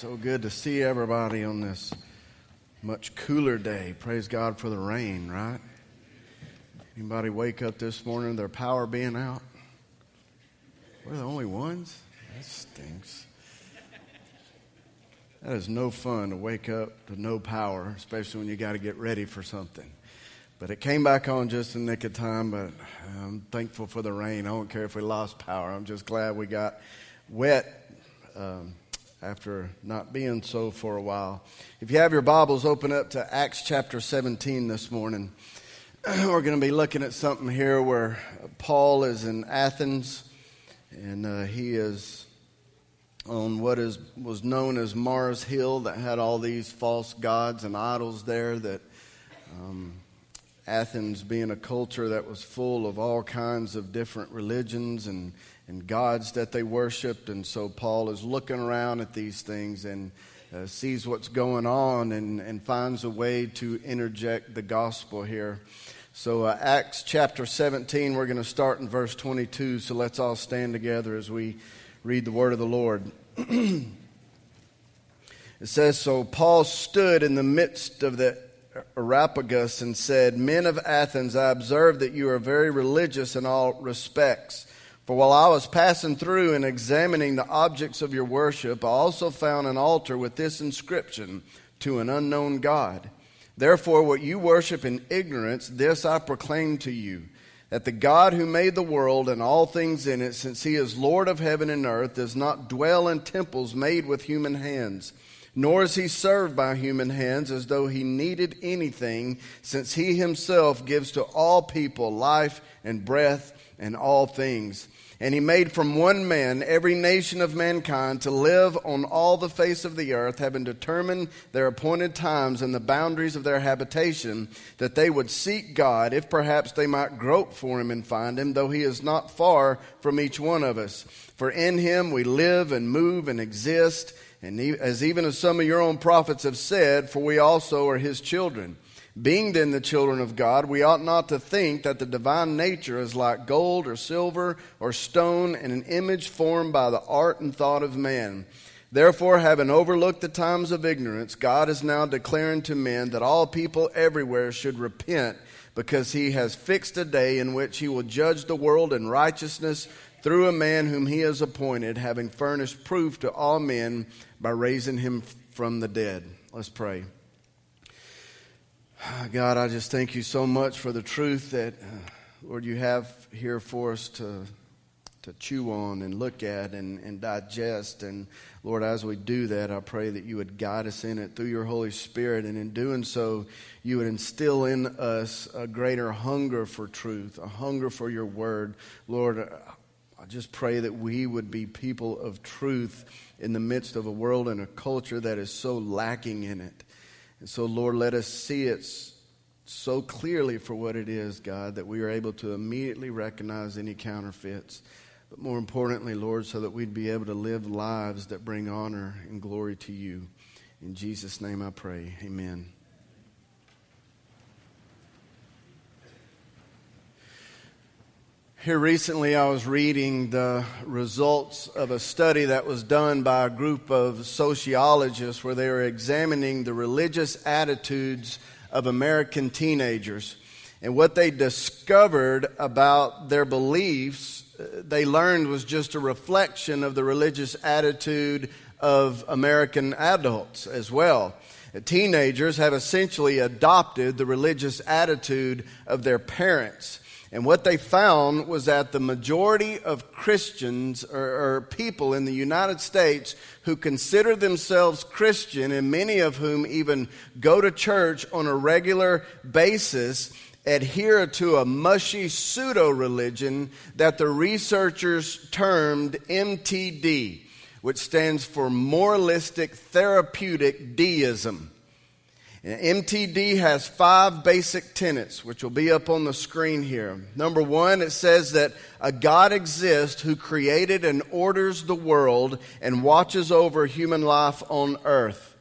So good to see everybody on this much cooler day. Praise God for the rain, right? Anybody wake up this morning their power being out? We're the only ones? That stinks. That is no fun to wake up to no power, especially when you got to get ready for something. But it came back on just in the nick of time, but I'm thankful for the rain. I don't care if we lost power. I'm just glad we got wet. Um, after not being so for a while. If you have your Bibles, open up to Acts chapter 17 this morning. We're going to be looking at something here where Paul is in Athens and uh, he is on what is was known as Mars Hill that had all these false gods and idols there that um, Athens being a culture that was full of all kinds of different religions and and gods that they worshiped. And so Paul is looking around at these things and uh, sees what's going on and, and finds a way to interject the gospel here. So, uh, Acts chapter 17, we're going to start in verse 22. So, let's all stand together as we read the word of the Lord. it says So Paul stood in the midst of the Areopagus and said, Men of Athens, I observe that you are very religious in all respects. For while I was passing through and examining the objects of your worship, I also found an altar with this inscription to an unknown God. Therefore, what you worship in ignorance, this I proclaim to you that the God who made the world and all things in it, since he is Lord of heaven and earth, does not dwell in temples made with human hands, nor is he served by human hands as though he needed anything, since he himself gives to all people life and breath and all things. And he made from one man every nation of mankind to live on all the face of the earth, having determined their appointed times and the boundaries of their habitation, that they would seek God, if perhaps they might grope for him and find him, though he is not far from each one of us. For in him we live and move and exist, and as even as some of your own prophets have said, for we also are his children. Being then the children of God, we ought not to think that the divine nature is like gold or silver or stone in an image formed by the art and thought of man. Therefore, having overlooked the times of ignorance, God is now declaring to men that all people everywhere should repent, because he has fixed a day in which he will judge the world in righteousness through a man whom he has appointed, having furnished proof to all men by raising him from the dead. Let's pray. God, I just thank you so much for the truth that, uh, Lord, you have here for us to, to chew on and look at and, and digest. And Lord, as we do that, I pray that you would guide us in it through your Holy Spirit. And in doing so, you would instill in us a greater hunger for truth, a hunger for your word. Lord, I just pray that we would be people of truth in the midst of a world and a culture that is so lacking in it. And so, Lord, let us see it so clearly for what it is, God, that we are able to immediately recognize any counterfeits. But more importantly, Lord, so that we'd be able to live lives that bring honor and glory to you. In Jesus' name I pray. Amen. Here recently, I was reading the results of a study that was done by a group of sociologists where they were examining the religious attitudes of American teenagers. And what they discovered about their beliefs, uh, they learned was just a reflection of the religious attitude of American adults as well. Teenagers have essentially adopted the religious attitude of their parents. And what they found was that the majority of Christians or, or, people in the United States who consider themselves Christian, and many of whom even go to church on a regular basis, adhere to a mushy pseudo religion that the researchers termed MTD, which stands for Moralistic Therapeutic Deism. MTD has five basic tenets, which will be up on the screen here. Number one, it says that a God exists who created and orders the world and watches over human life on earth.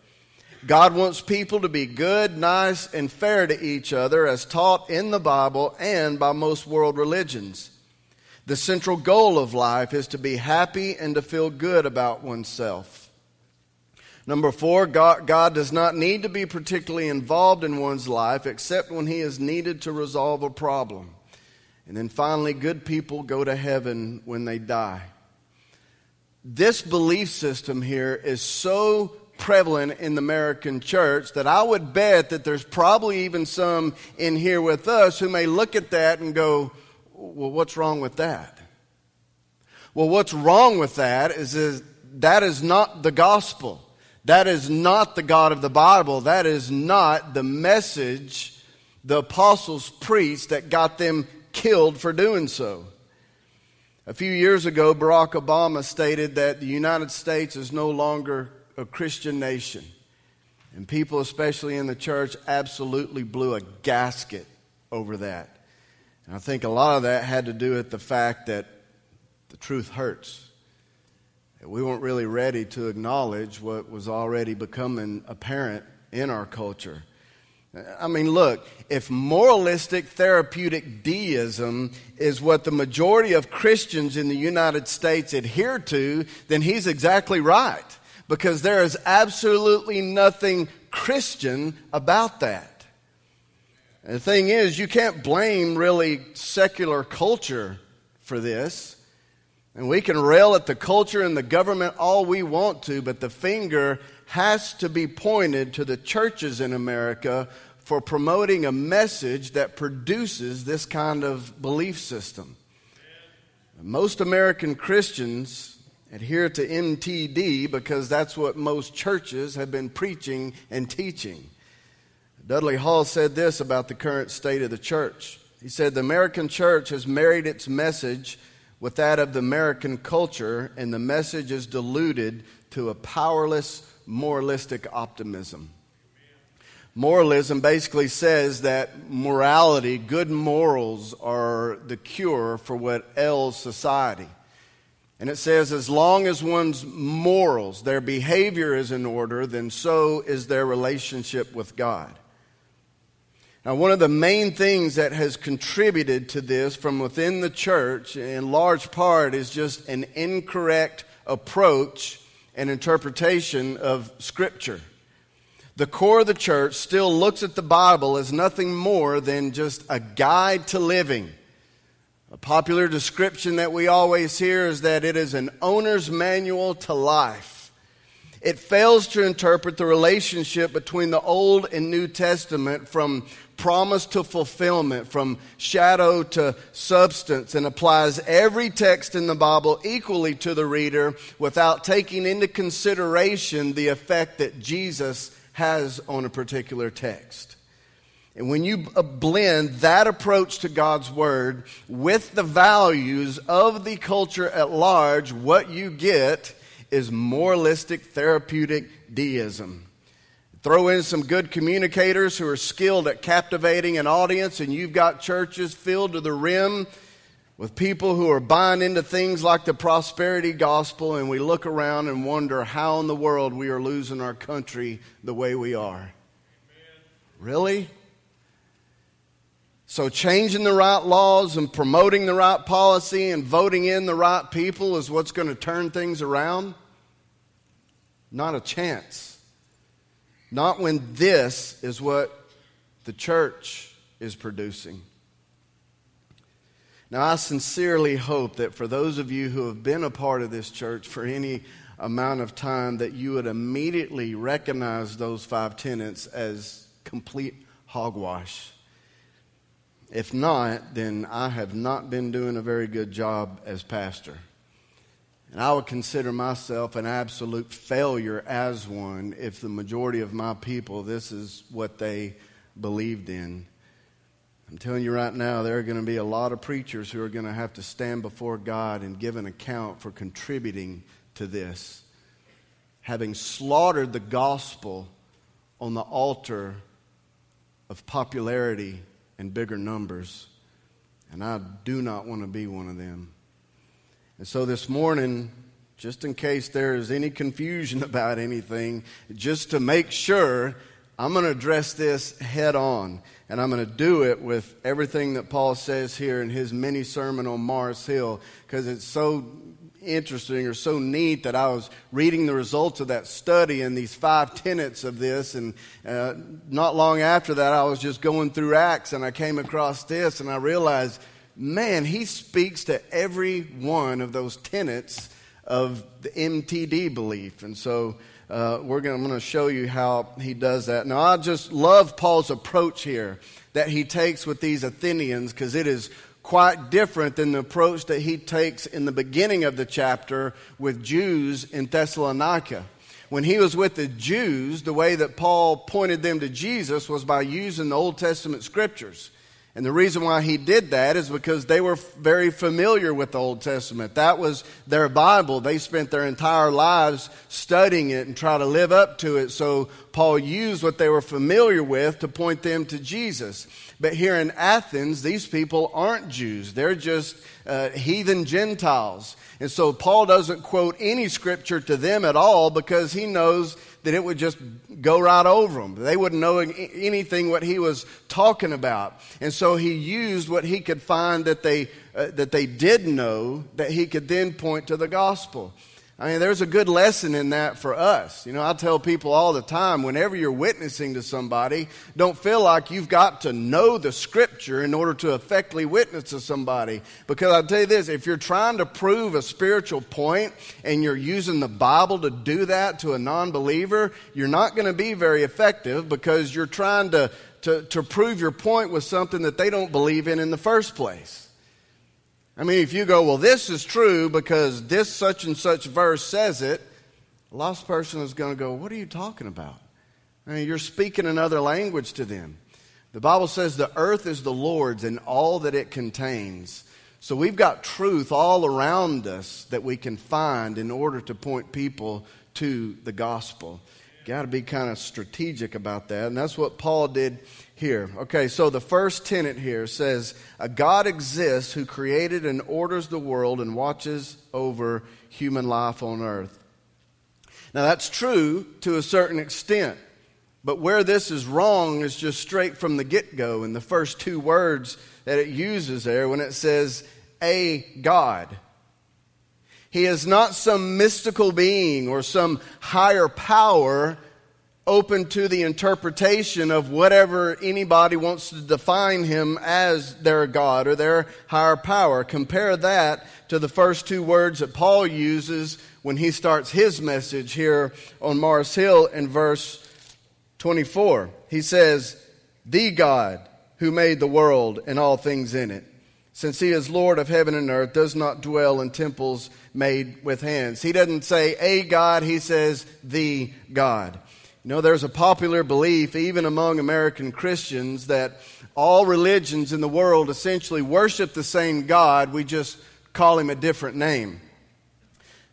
God wants people to be good, nice, and fair to each other as taught in the Bible and by most world religions. The central goal of life is to be happy and to feel good about oneself. Number four, God, God, does not need to be particularly involved in one's life except when he is needed to resolve a problem. And then finally, good people go to heaven when they die. This belief system here is so prevalent in the American church that I would bet that there's probably even some in here with us who may look at that and go, well, what's wrong with that? Well, what's wrong with that is, is that is not the gospel. That is not the God of the Bible. That is not the message the apostles preached that got them killed for doing so. A few years ago, Barack Obama stated that the United States is no longer a Christian nation. And people, especially in the church, absolutely blew a gasket over that. And I think a lot of that had to do with the fact that the truth hurts. We weren't really ready to acknowledge what was already becoming apparent in our culture. I mean, look, if moralistic therapeutic deism is what the majority of Christians in the United States adhere to, then he's exactly right because there is absolutely nothing Christian about that. The thing is, you can't blame really secular culture for this. And we can rail at the culture and the government all we want to, but the finger has to be pointed to the churches in America for promoting a message that produces this kind of belief system. Most American Christians adhere to MTD because that's what most churches have been preaching and teaching. Dudley Hall said this about the current state of the church. He said, The American church has married its message with that of the American culture, and the message is diluted to a powerless, moralistic optimism. Moralism basically says that morality, good morals, are the cure for what ails society. And it says, as long as one's morals, their behavior is in order, then so is their relationship with God. Now, one of the main things that has contributed to this from within the church, in large part, is just an incorrect approach and interpretation of Scripture. The core of the church still looks at the Bible as nothing more than just a guide to living a popular description that we always hear is that it is an owner's manual to life. It fails to interpret the relationship between the Old and New Testament from promise to fulfillment, from shadow to substance, and applies every text in the Bible equally to the reader without taking into consideration the effect that Jesus has on a particular text. And when you uh, blend that approach to God's Word with the values of the culture at large, what you get is moralistic therapeutic deism. Throw in some good communicators who are skilled at captivating an audience, and you've got churches filled to the rim with people who are buying into things like the prosperity gospel, and we look around and wonder how in the world we are losing our country the way we are. Amen. Really? So, changing the right laws and promoting the right policy and voting in the right people is what's going to turn things around? Not a chance. Not when this is what the church is producing. Now, I sincerely hope that for those of you who have been a part of this church for any amount of time, that you would immediately recognize those five tenets as complete hogwash. If not, then I have not been doing a very good job as pastor. And I would consider myself an absolute failure as one if the majority of my people, this is what they believed in. I'm telling you right now, there are going to be a lot of preachers who are going to have to stand before God and give an account for contributing to this. Having slaughtered the gospel on the altar of popularity and bigger numbers. And I do not want to be one of them. And so this morning, just in case there is any confusion about anything, just to make sure, I'm going to address this head on. And I'm going to do it with everything that Paul says here in his mini sermon on Mars Hill because it's so interesting or so neat that I was reading the results of that study and these five tenets of this. And uh, not long after that, I was just going through Acts and I came across this and I realized, man, he speaks to every one of those tenets of the MTD belief. And so uh, we're gonna, I'm going to show you how he does that. Now, I just love Paul's approach here that he takes with these Athenians because it is quite different than the approach that he takes in the beginning of the chapter with Jews in Thessalonica. When he was with the Jews, the way that Paul pointed them to Jesus was by using the Old Testament scriptures. And the reason why he did that is because they were very familiar with the Old Testament. That was their Bible. They spent their entire lives studying it and try to live up to it. So Paul used what they were familiar with to point them to Jesus. But here in Athens, these people aren't Jews. They're just uh, heathen Gentiles. And so Paul doesn't quote any scripture to them at all because he knows that it would just go right over them. They wouldn't know anything what he was talking about. And so he used what he could find that they, uh, that they did know that he could then point to the gospel. I mean, there's a good lesson in that for us. You know, I tell people all the time whenever you're witnessing to somebody, don't feel like you've got to know the scripture in order to effectively witness to somebody. Because I'll tell you this if you're trying to prove a spiritual point and you're using the Bible to do that to a non believer, you're not going to be very effective because you're trying to, to, to prove your point with something that they don't believe in in the first place. I mean, if you go, well, this is true because this such and such verse says it, a lost person is going to go, what are you talking about? I mean, you're speaking another language to them. The Bible says the earth is the Lord's and all that it contains. So we've got truth all around us that we can find in order to point people to the gospel. Got to be kind of strategic about that. And that's what Paul did here. Okay, so the first tenet here says a God exists who created and orders the world and watches over human life on earth. Now, that's true to a certain extent. But where this is wrong is just straight from the get go in the first two words that it uses there when it says, a God. He is not some mystical being or some higher power open to the interpretation of whatever anybody wants to define him as their God or their higher power. Compare that to the first two words that Paul uses when he starts his message here on Mars Hill in verse 24. He says, The God who made the world and all things in it since he is Lord of heaven and earth, does not dwell in temples made with hands. He doesn't say a God, he says the God. You know, there's a popular belief, even among American Christians, that all religions in the world essentially worship the same God, we just call him a different name.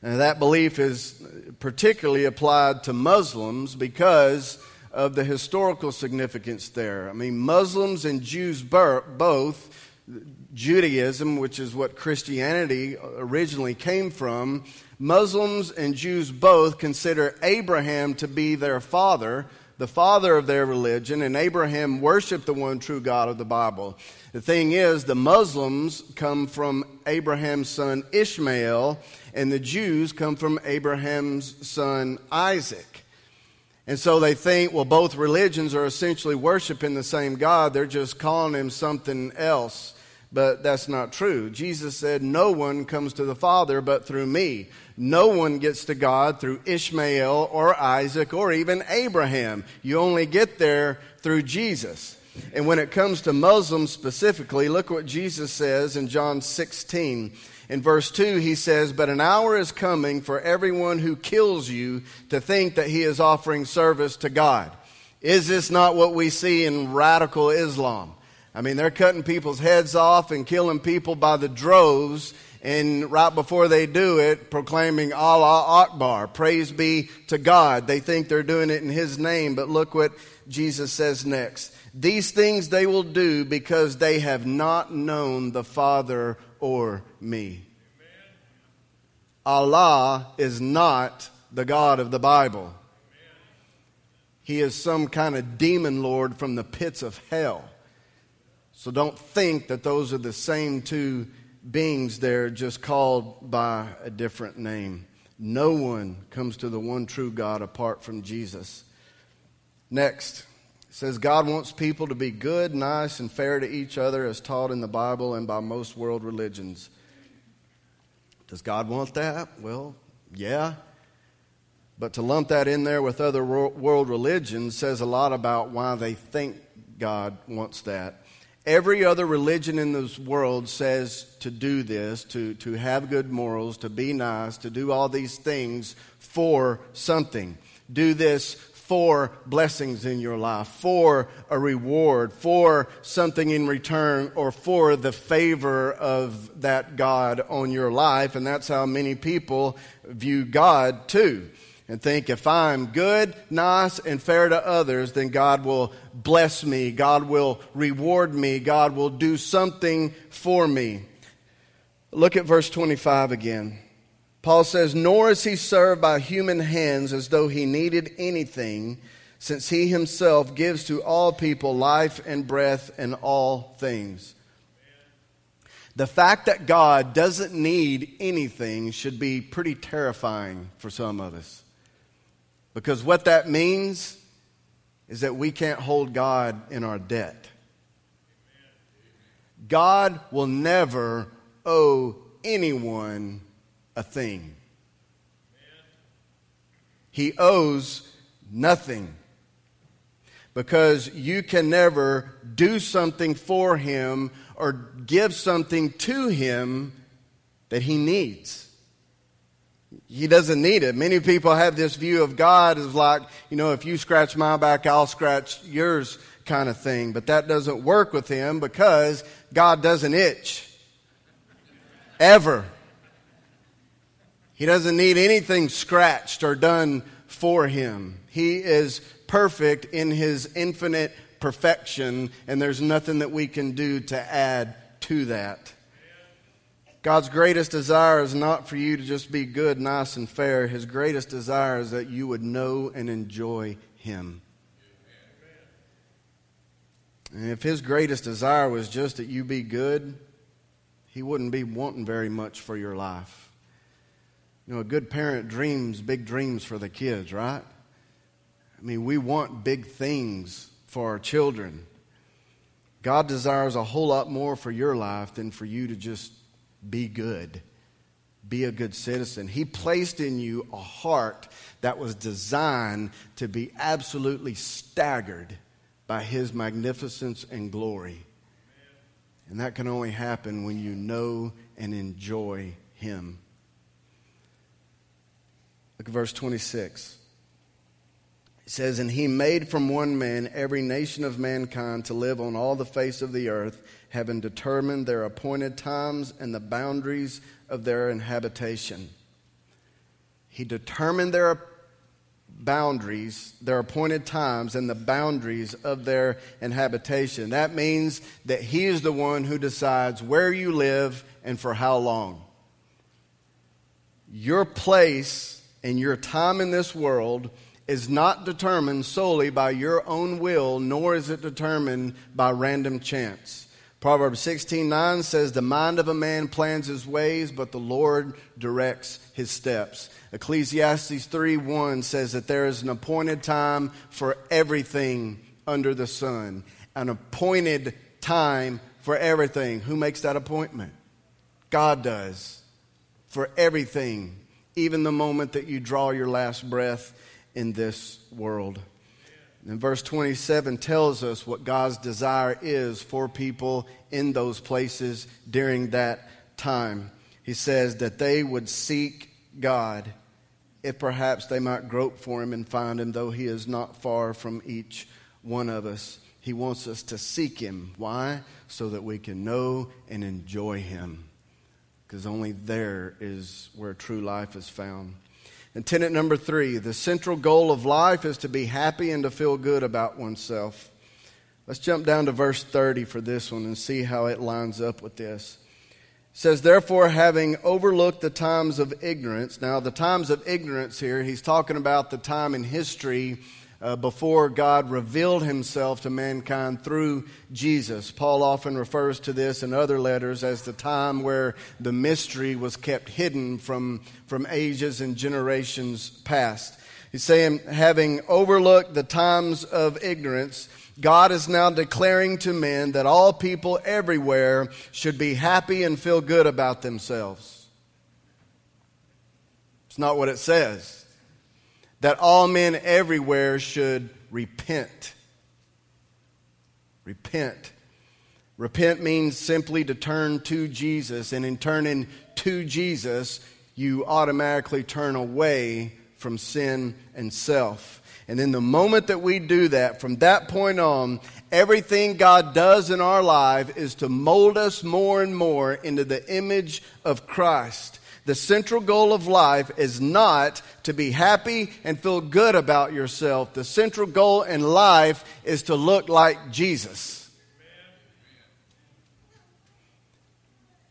And that belief is particularly applied to Muslims because of the historical significance there. I mean, Muslims and Jews both Judaism, which is what Christianity originally came from, Muslims and Jews both consider Abraham to be their father, the father of their religion, and Abraham worshiped the one true God of the Bible. The thing is, the Muslims come from Abraham's son Ishmael, and the Jews come from Abraham's son Isaac. And so they think, well, both religions are essentially worshiping the same God, they're just calling him something else. But that's not true. Jesus said, No one comes to the Father but through me. No one gets to God through Ishmael or Isaac or even Abraham. You only get there through Jesus. And when it comes to Muslims specifically, look what Jesus says in John 16. In verse 2, he says, But an hour is coming for everyone who kills you to think that he is offering service to God. Is this not what we see in radical Islam? I mean, they're cutting people's heads off and killing people by the droves, and right before they do it, proclaiming Allah Akbar, praise be to God. They think they're doing it in His name, but look what Jesus says next. These things they will do because they have not known the Father or me. Allah is not the God of the Bible. He is some kind of demon lord from the pits of hell. So don't think that those are the same two beings there just called by a different name. No one comes to the one true God apart from Jesus. Next, it says God wants people to be good, nice, and fair to each other as taught in the Bible and by most world religions. Does God want that? Well, yeah. But to lump that in there with other world religions says a lot about why they think God wants that. Every other religion in this world says to do this, to, to have good morals, to be nice, to do all these things for something. Do this for blessings in your life, for a reward, for something in return, or for the favor of that God on your life. And that's how many people view God too and think if I'm good, nice, and fair to others, then God will bless me, God will reward me, God will do something for me. Look at verse 25 again. Paul says, Nor is he served by human hands as though he needed anything, since he himself gives to all people life and breath and all things. The fact that God doesn't need anything should be pretty terrifying for some of us. Because what that means is that we can't hold God in our debt. God will never owe anyone a thing. He owes nothing. Because you can never do something for him or give something to him that he needs. He doesn't need it. Many people have this view of God as like, you know, if you scratch my back, I'll scratch yours kind of thing. But that doesn't work with him because God doesn't itch. Ever. He doesn't need anything scratched or done for him. He is perfect in his infinite perfection, and there's nothing that we can do to add to that. God's greatest desire is not for you to just be good, nice, and fair. His greatest desire is that you would know and enjoy Him. And if His greatest desire was just that you be good, He wouldn't be wanting very much for your life. You know, a good parent dreams big dreams for the kids, right? I mean, we want big things for our children. God desires a whole lot more for your life than for you to just be good. Be a good citizen. He placed in you a heart that was designed to be absolutely staggered by His magnificence and glory. And that can only happen when you know and enjoy Him. Look at verse 26. It says, And He made from one man every nation of mankind to live on all the face of the earth having determined their appointed times and the boundaries of their inhabitation. He determined their boundaries, their appointed times, and the boundaries of their inhabitation. That means that He is the one who decides where you live and for how long. Your place and your time in this world is not determined solely by your own will, nor is it determined by random chance. Proverbs 16:9 says the mind of a man plans his ways but the Lord directs his steps. Ecclesiastes 3:1 says that there is an appointed time for everything under the sun. An appointed time for everything. Who makes that appointment? God does. For everything, even the moment that you draw your last breath in this world. And verse 27 tells us what God's desire is for people in those places during that time. He says that they would seek God if perhaps they might grope for him and find him, though he is not far from each one of us. He wants us to seek him. Why? So that we can know and enjoy him. Because only there is where true life is found. And tenet number three the central goal of life is to be happy and to feel good about oneself. Let's jump down to verse 30 for this one and see how it lines up with this. It says, Therefore, having overlooked the times of ignorance, now the times of ignorance here, he's talking about the time in history uh, before God revealed himself to mankind through Jesus. Paul often refers to this in other letters as the time where the mystery was kept hidden from, from ages and generations past. He's saying, having overlooked the times of ignorance, God is now declaring to men that all people everywhere should be happy and feel good about themselves. It's not what it says that all men everywhere should repent. Repent. Repent means simply to turn to Jesus, and in turning to Jesus, you automatically turn away from sin and self. And in the moment that we do that, from that point on, everything God does in our life is to mold us more and more into the image of Christ. The central goal of life is not to be happy and feel good about yourself. The central goal in life is to look like Jesus.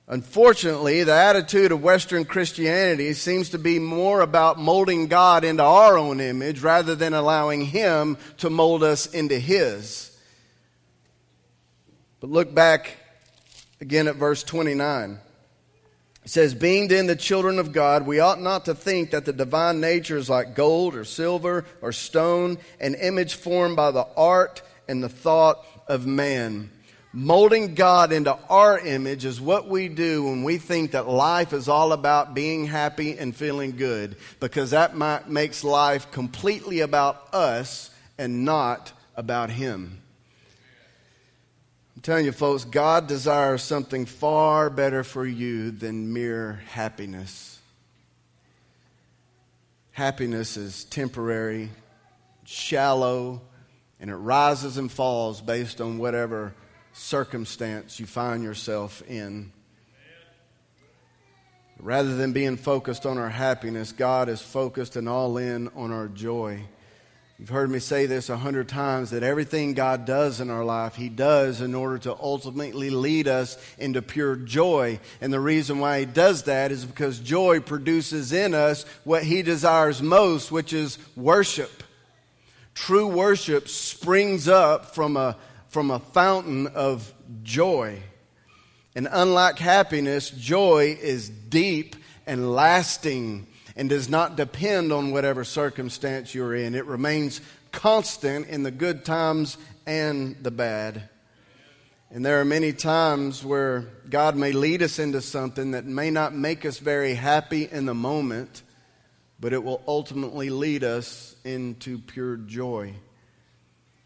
Unfortunately, the attitude of Western Christianity seems to be more about molding God into our own image rather than allowing Him to mold us into His. But look back again at verse 29. It says, Being then the children of God, we ought not to think that the divine nature is like gold or silver or stone, an image formed by the art and the thought of man. Molding God into our image is what we do when we think that life is all about being happy and feeling good, because that makes life completely about us and not about Him telling you, folks, God desires something far better for you than mere happiness. Happiness is temporary, shallow, and it rises and falls based on whatever circumstance you find yourself in. Rather than being focused on our happiness, God is focused and all in on our joy. You've heard me say this a hundred times that everything God does in our life, He does in order to ultimately lead us into pure joy. And the reason why He does that is because joy produces in us what He desires most, which is worship. True worship springs up from a, from a fountain of joy. And unlike happiness, joy is deep and lasting and does not depend on whatever circumstance you're in. It remains constant in the good times and the bad. And there are many times where God may lead us into something that may not make us very happy in the moment, but it will ultimately lead us into pure joy.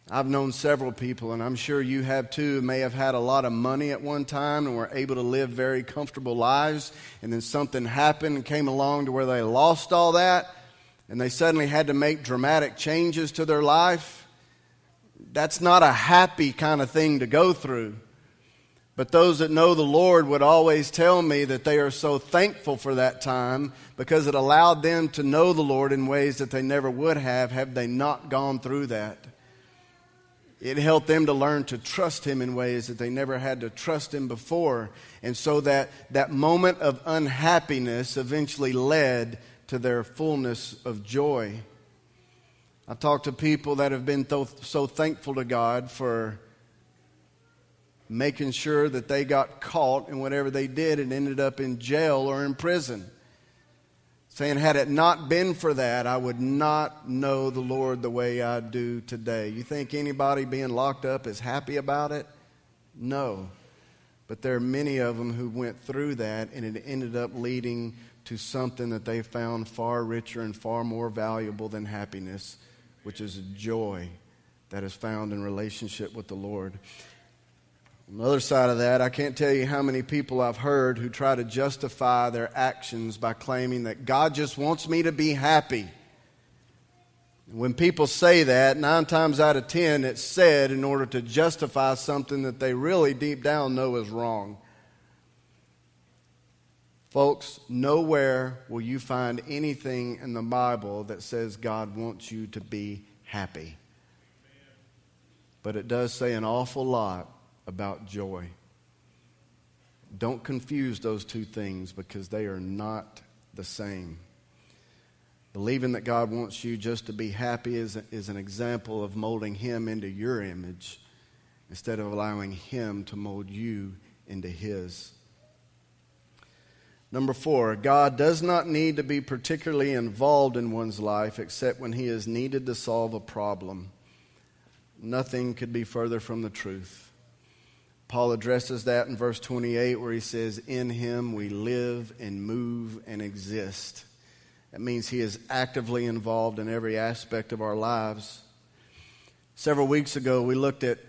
I've known several people, and I'm sure you have too, may have had a lot of money at one time and were able to live very comfortable lives, and then something happened and came along to where they lost all that, and they suddenly had to make dramatic changes to their life. That's not a happy kind of thing to go through. But those that know the Lord would always tell me that they are so thankful for that time because it allowed them to know the Lord in ways that they never would have had they not gone through that. It helped them to learn to trust Him in ways that they never had to trust Him before. And so that, that moment of unhappiness eventually led to their fullness of joy. I've talked to people that have been so, so thankful to God for making sure that they got caught in whatever they did and ended up in jail or in prison saying, Had it not been for that, I would not know the Lord the way I do today. You think anybody being locked up is happy about it? No. But there are many of them who went through that, and it ended up leading to something that they found far richer and far more valuable than happiness, which is joy that is found in relationship with the Lord. On the other side of that, I can't tell you how many people I've heard who try to justify their actions by claiming that God just wants me to be happy. When people say that, nine times out of ten, it's said in order to justify something that they really deep down know is wrong. Folks, nowhere will you find anything in the Bible that says God wants you to be happy. But it does say an awful lot about joy. Don't confuse those two things because they are not the same. Believing that God wants you just to be happy is, is an example of molding Him into your image instead of allowing Him to mold you into His. Number four, God does not need to be particularly involved in one's life except when He is needed to solve a problem. Nothing could be further from the truth. Paul addresses that in verse 28 where he says, In Him we live and move and exist. That means He is actively involved in every aspect of our lives. Several weeks ago, we looked at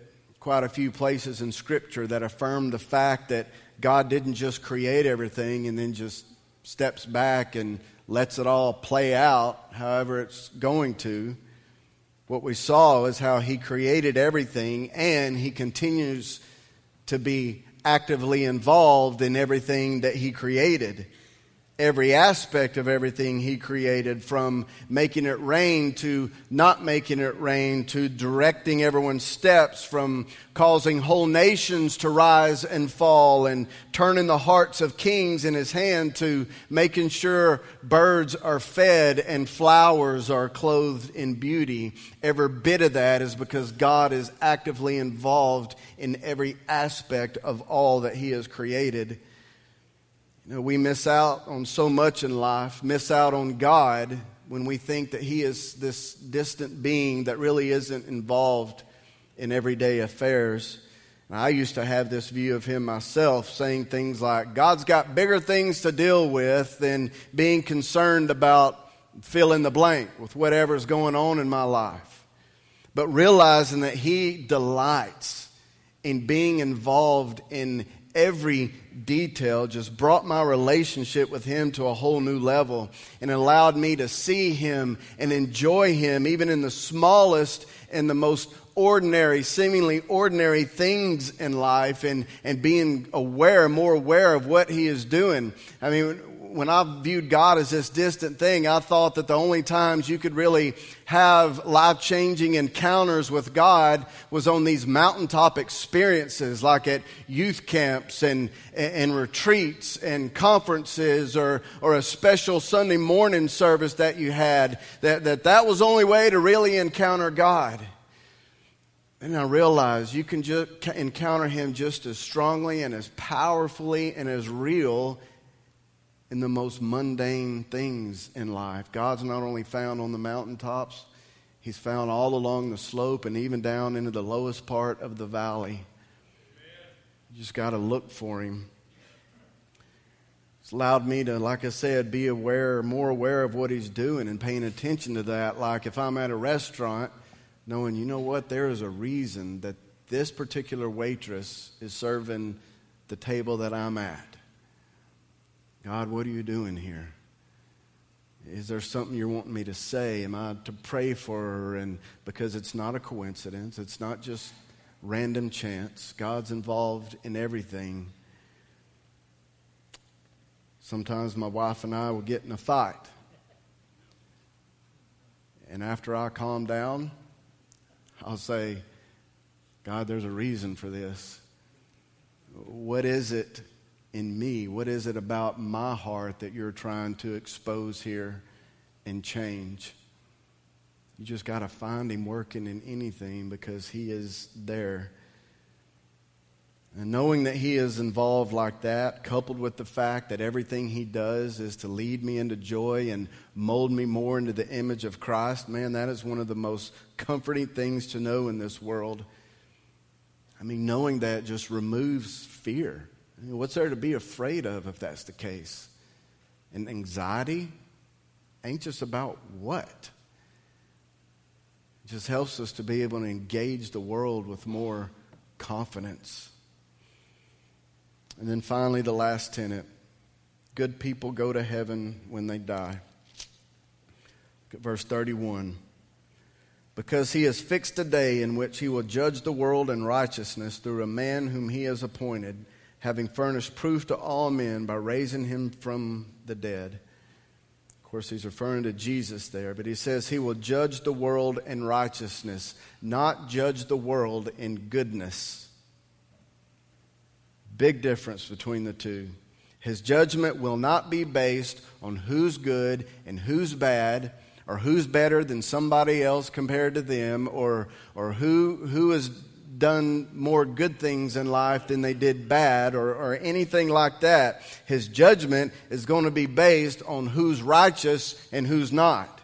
quite a few places in Scripture that affirm the fact that God didn't just create everything and then just steps back and lets it all play out however it's going to. What we saw is how He created everything and He continues to be actively involved in everything that He created every aspect of everything he created from making it rain to not making it rain to directing everyone's steps from causing whole nations to rise and fall and turning the hearts of kings in his hand to making sure birds are fed and flowers are clothed in beauty. Every bit of that is because God is actively involved in every aspect of all that he has created you know, we miss out on so much in life, miss out on God when we think that He is this distant being that really isn't involved in everyday affairs. And I used to have this view of Him myself, saying things like, God's got bigger things to deal with than being concerned about fill in the blank with whatever's going on in my life. But realizing that He delights in being involved in every detail just brought my relationship with Him to a whole new level and allowed me to see Him and enjoy Him even in the smallest and the most ordinary, seemingly ordinary things in life and, and being aware, more aware of what He is doing. I mean, when I viewed God as this distant thing, I thought that the only times you could really have life changing encounters with God was on these mountaintop experiences, like at youth camps and, and retreats and conferences or, or a special Sunday morning service that you had, that, that that was the only way to really encounter God. And I realized you can just encounter Him just as strongly and as powerfully and as real in the most mundane things in life. God's not only found on the mountaintops, He's found all along the slope and even down into the lowest part of the valley. You just got to look for Him. It's allowed me to, like I said, be aware, more aware of what He's doing and paying attention to that. Like if I'm at a restaurant, knowing, you know what, there is a reason that this particular waitress is serving the table that I'm at. God, what are you doing here? Is there something you're wanting me to say? Am I to pray for her? And because it's not a coincidence, it's not just random chance. God's involved in everything. Sometimes my wife and I will get in a fight. And after I calm down, I'll say, God, there's a reason for this. What is it in me? What is it about my heart that you're trying to expose here and change? You just got to find him working in anything because he is there. And knowing that he is involved like that, coupled with the fact that everything he does is to lead me into joy and mold me more into the image of Christ, man, that is one of the most comforting things to know in this world. I mean, knowing that just removes fear. What's there to be afraid of if that's the case? And anxiety? Anxious about what? It just helps us to be able to engage the world with more confidence. And then finally, the last tenet good people go to heaven when they die. Verse 31 Because he has fixed a day in which he will judge the world in righteousness through a man whom he has appointed having furnished proof to all men by raising him from the dead. Of course, he's referring to Jesus there, but he says he will judge the world in righteousness, not judge the world in goodness. Big difference between the two. His judgment will not be based on who's good and who's bad, or who's better than somebody else compared to them, or, or who, who has done more good things in life than they did bad, or, or anything like that. His judgment is going to be based on who's righteous and who's not.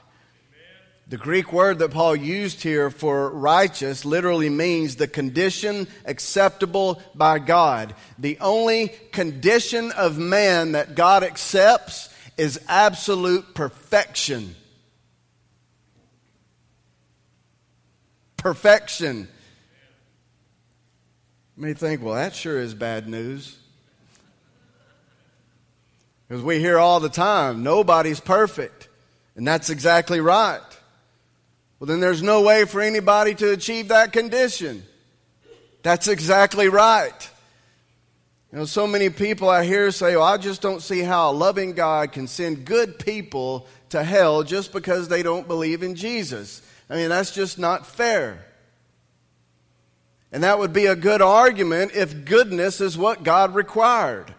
The Greek word that Paul used here for righteous literally means the condition acceptable by God. The only condition of man that God accepts is absolute perfection. Perfection. You may think, well, that sure is bad news. Because we hear all the time, nobody's perfect. And that's exactly right. Well, then there's no way for anybody to achieve that condition. That's exactly right. You know, so many people I hear say, well, I just don't see how a loving God can send good people to hell just because they don't believe in Jesus. I mean, that's just not fair. And that would be a good argument if goodness is what God required.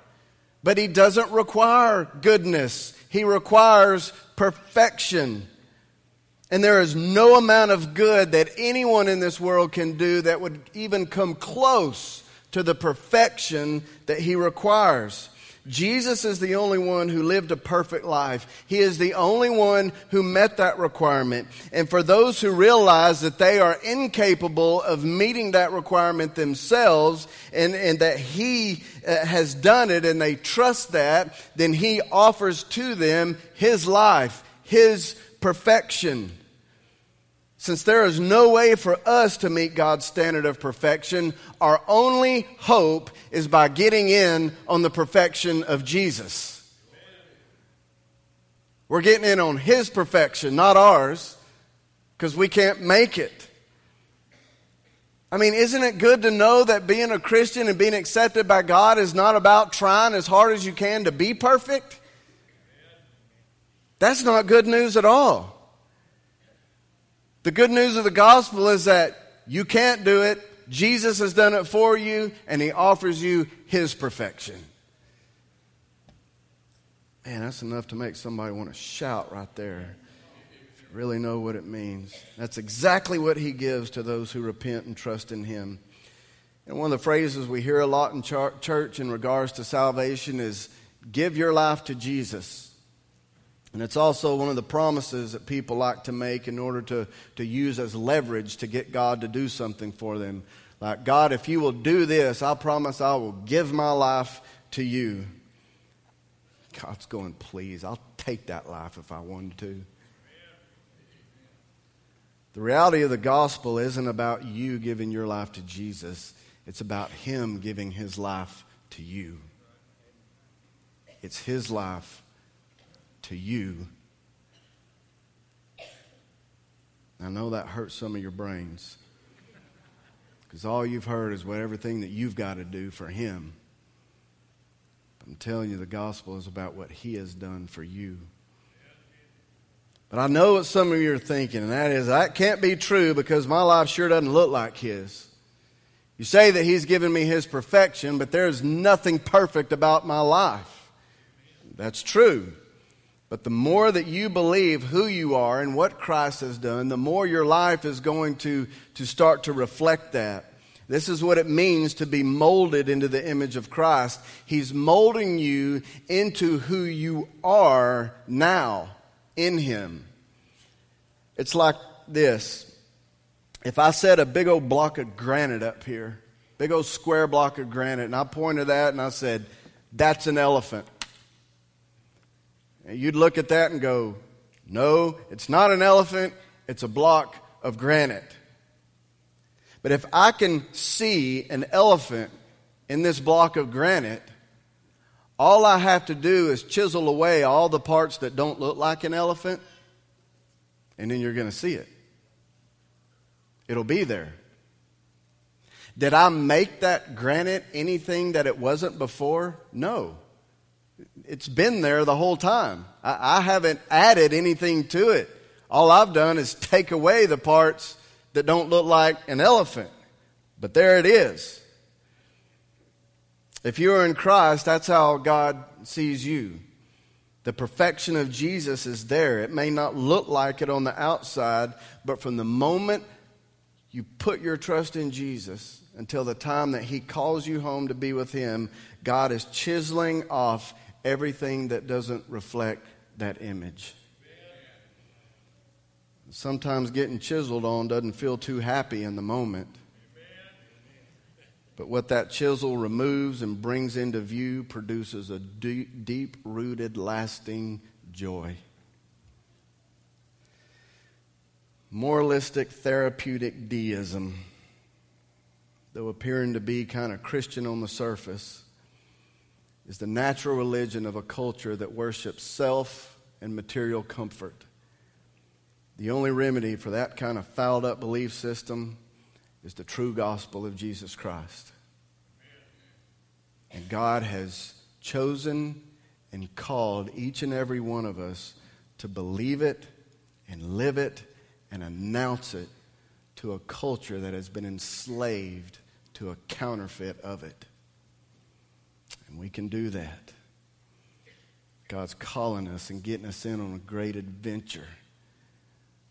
But He doesn't require goodness, He requires perfection. And there is no amount of good that anyone in this world can do that would even come close to the perfection that He requires. Jesus is the only one who lived a perfect life. He is the only one who met that requirement. And for those who realize that they are incapable of meeting that requirement themselves and, and that He uh, has done it and they trust that, then He offers to them His life, His perfection. Since there is no way for us to meet God's standard of perfection, our only hope is by getting in on the perfection of Jesus. We're getting in on His perfection, not ours, because we can't make it. I mean, isn't it good to know that being a Christian and being accepted by God is not about trying as hard as you can to be perfect? That's not good news at all. The good news of the gospel is that you can't do it. Jesus has done it for you, and he offers you his perfection. Man, that's enough to make somebody want to shout right there. If you really know what it means. That's exactly what he gives to those who repent and trust in him. And one of the phrases we hear a lot in church in regards to salvation is give your life to Jesus. And it's also one of the promises that people like to make in order to, to use as leverage to get God to do something for them. Like, God, if you will do this, I promise I will give my life to you. God's going, please, I'll take that life if I wanted to. The reality of the gospel isn't about you giving your life to Jesus, it's about Him giving His life to you. It's His life to you. I know that hurts some of your brains because all you've heard is what everything that you've got to do for Him. I'm telling you, the gospel is about what He has done for you. But I know what some of you are thinking, and that is, that can't be true because my life sure doesn't look like His. You say that He's given me His perfection, but there's nothing perfect about my life. That's true. But the more that you believe who you are and what Christ has done, the more your life is going to, to start to reflect that. This is what it means to be molded into the image of Christ. He's molding you into who you are now in Him. It's like this. If I set a big old block of granite up here, big old square block of granite, and I pointed that and I said, That's an elephant. You'd look at that and go, no, it's not an elephant, it's a block of granite. But if I can see an elephant in this block of granite, all I have to do is chisel away all the parts that don't look like an elephant, and then you're going to see it. It'll be there. Did I make that granite anything that it wasn't before? No. It's been there the whole time. I, I haven't added anything to it. All I've done is take away the parts that don't look like an elephant. But there it is. If you are in Christ, that's how God sees you. The perfection of Jesus is there. It may not look like it on the outside, but from the moment you put your trust in Jesus until the time that He calls you home to be with Him, God is chiseling off everything that doesn't reflect that image. Sometimes getting chiseled on doesn't feel too happy in the moment. But what that chisel removes and brings into view produces a deep rooted, lasting joy. Moralistic, therapeutic deism, though appearing to be kind of Christian on the surface, is the natural religion of a culture that worships self and material comfort. The only remedy for that kind of fouled up belief system is the true gospel of Jesus Christ. And God has chosen and called each and every one of us to believe it and live it and announce it to a culture that has been enslaved to a counterfeit of it. And we can do that. God's calling us and getting us in on a great adventure.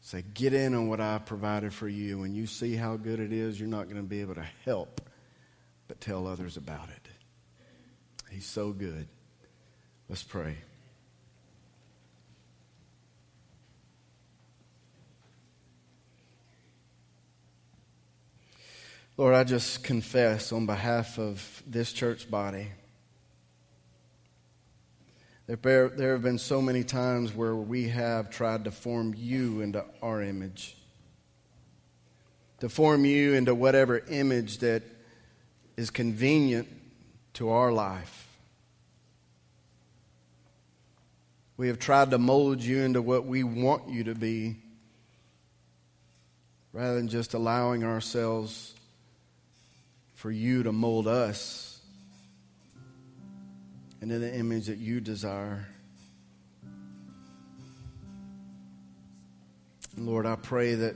Say, get in on what I've provided for you. When you see how good it is, you're not going to be able to help but tell others about it. He's so good. Let's pray. Lord, I just confess on behalf of this church body. There, there have been so many times where we have tried to form you into our image, to form you into whatever image that is convenient to our life. We have tried to mold you into what we want you to be rather than just allowing ourselves for you to mold us and in the image that you desire. Lord, I pray that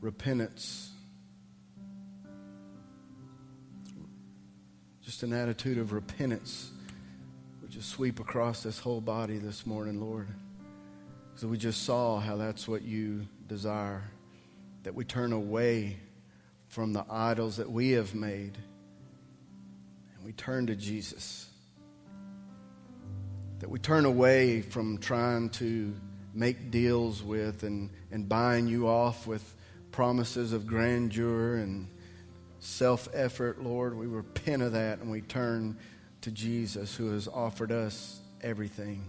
repentance, just an attitude of repentance, would just sweep across this whole body this morning, Lord. Because we just saw how that's what you desire, that we turn away from the idols that we have made and we turn to Jesus that we turn away from trying to make deals with and, and buying you off with promises of grandeur and self effort, Lord. We repent of that and we turn to Jesus who has offered us everything.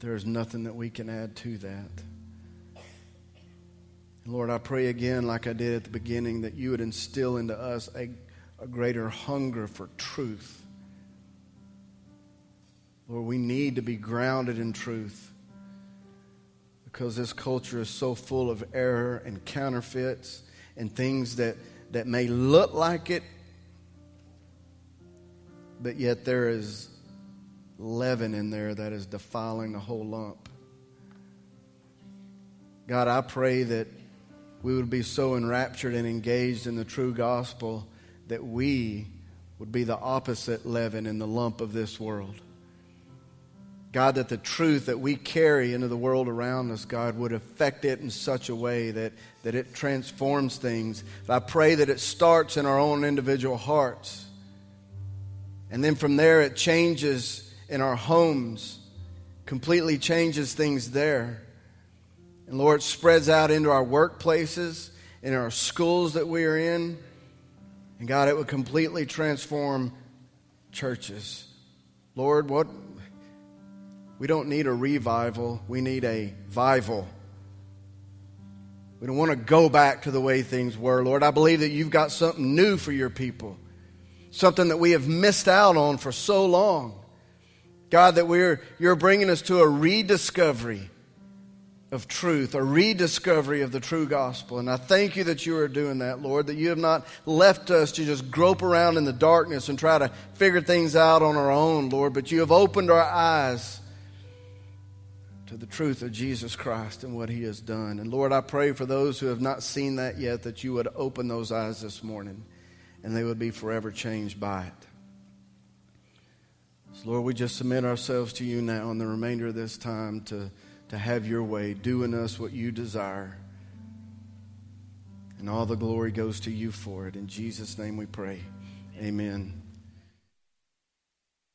There is nothing that we can add to that. Lord, I pray again, like I did at the beginning, that you would instill into us a, a greater hunger for truth Lord, we need to be grounded in truth because this culture is so full of error and counterfeits and things that, that may look like it, but yet there is leaven in there that is defiling the whole lump. God, I pray that we would be so enraptured and engaged in the true gospel that we would be the opposite leaven in the lump of this world. God, that the truth that we carry into the world around us, God, would affect it in such a way that, that it transforms things. I pray that it starts in our own individual hearts. And then from there, it changes in our homes, completely changes things there. And Lord, it spreads out into our workplaces, in our schools that we are in. And God, it would completely transform churches. Lord, what we don't need a revival, we need a vival. We don't want to go back to the way things were, Lord. I believe that you've got something new for your people, something that we have missed out on for so long. God, that we're, you're bringing us to a rediscovery of truth, a rediscovery of the true gospel. And I thank you that you are doing that, Lord, that you have not left us to just grope around in the darkness and try to figure things out on our own, Lord, but you have opened our eyes to the truth of Jesus Christ and what he has done. And Lord, I pray for those who have not seen that yet that you would open those eyes this morning and they would be forever changed by it. So Lord, we just submit ourselves to you now in the remainder of this time to, to have your way, doing us what you desire. And all the glory goes to you for it. In Jesus' name we pray. Amen.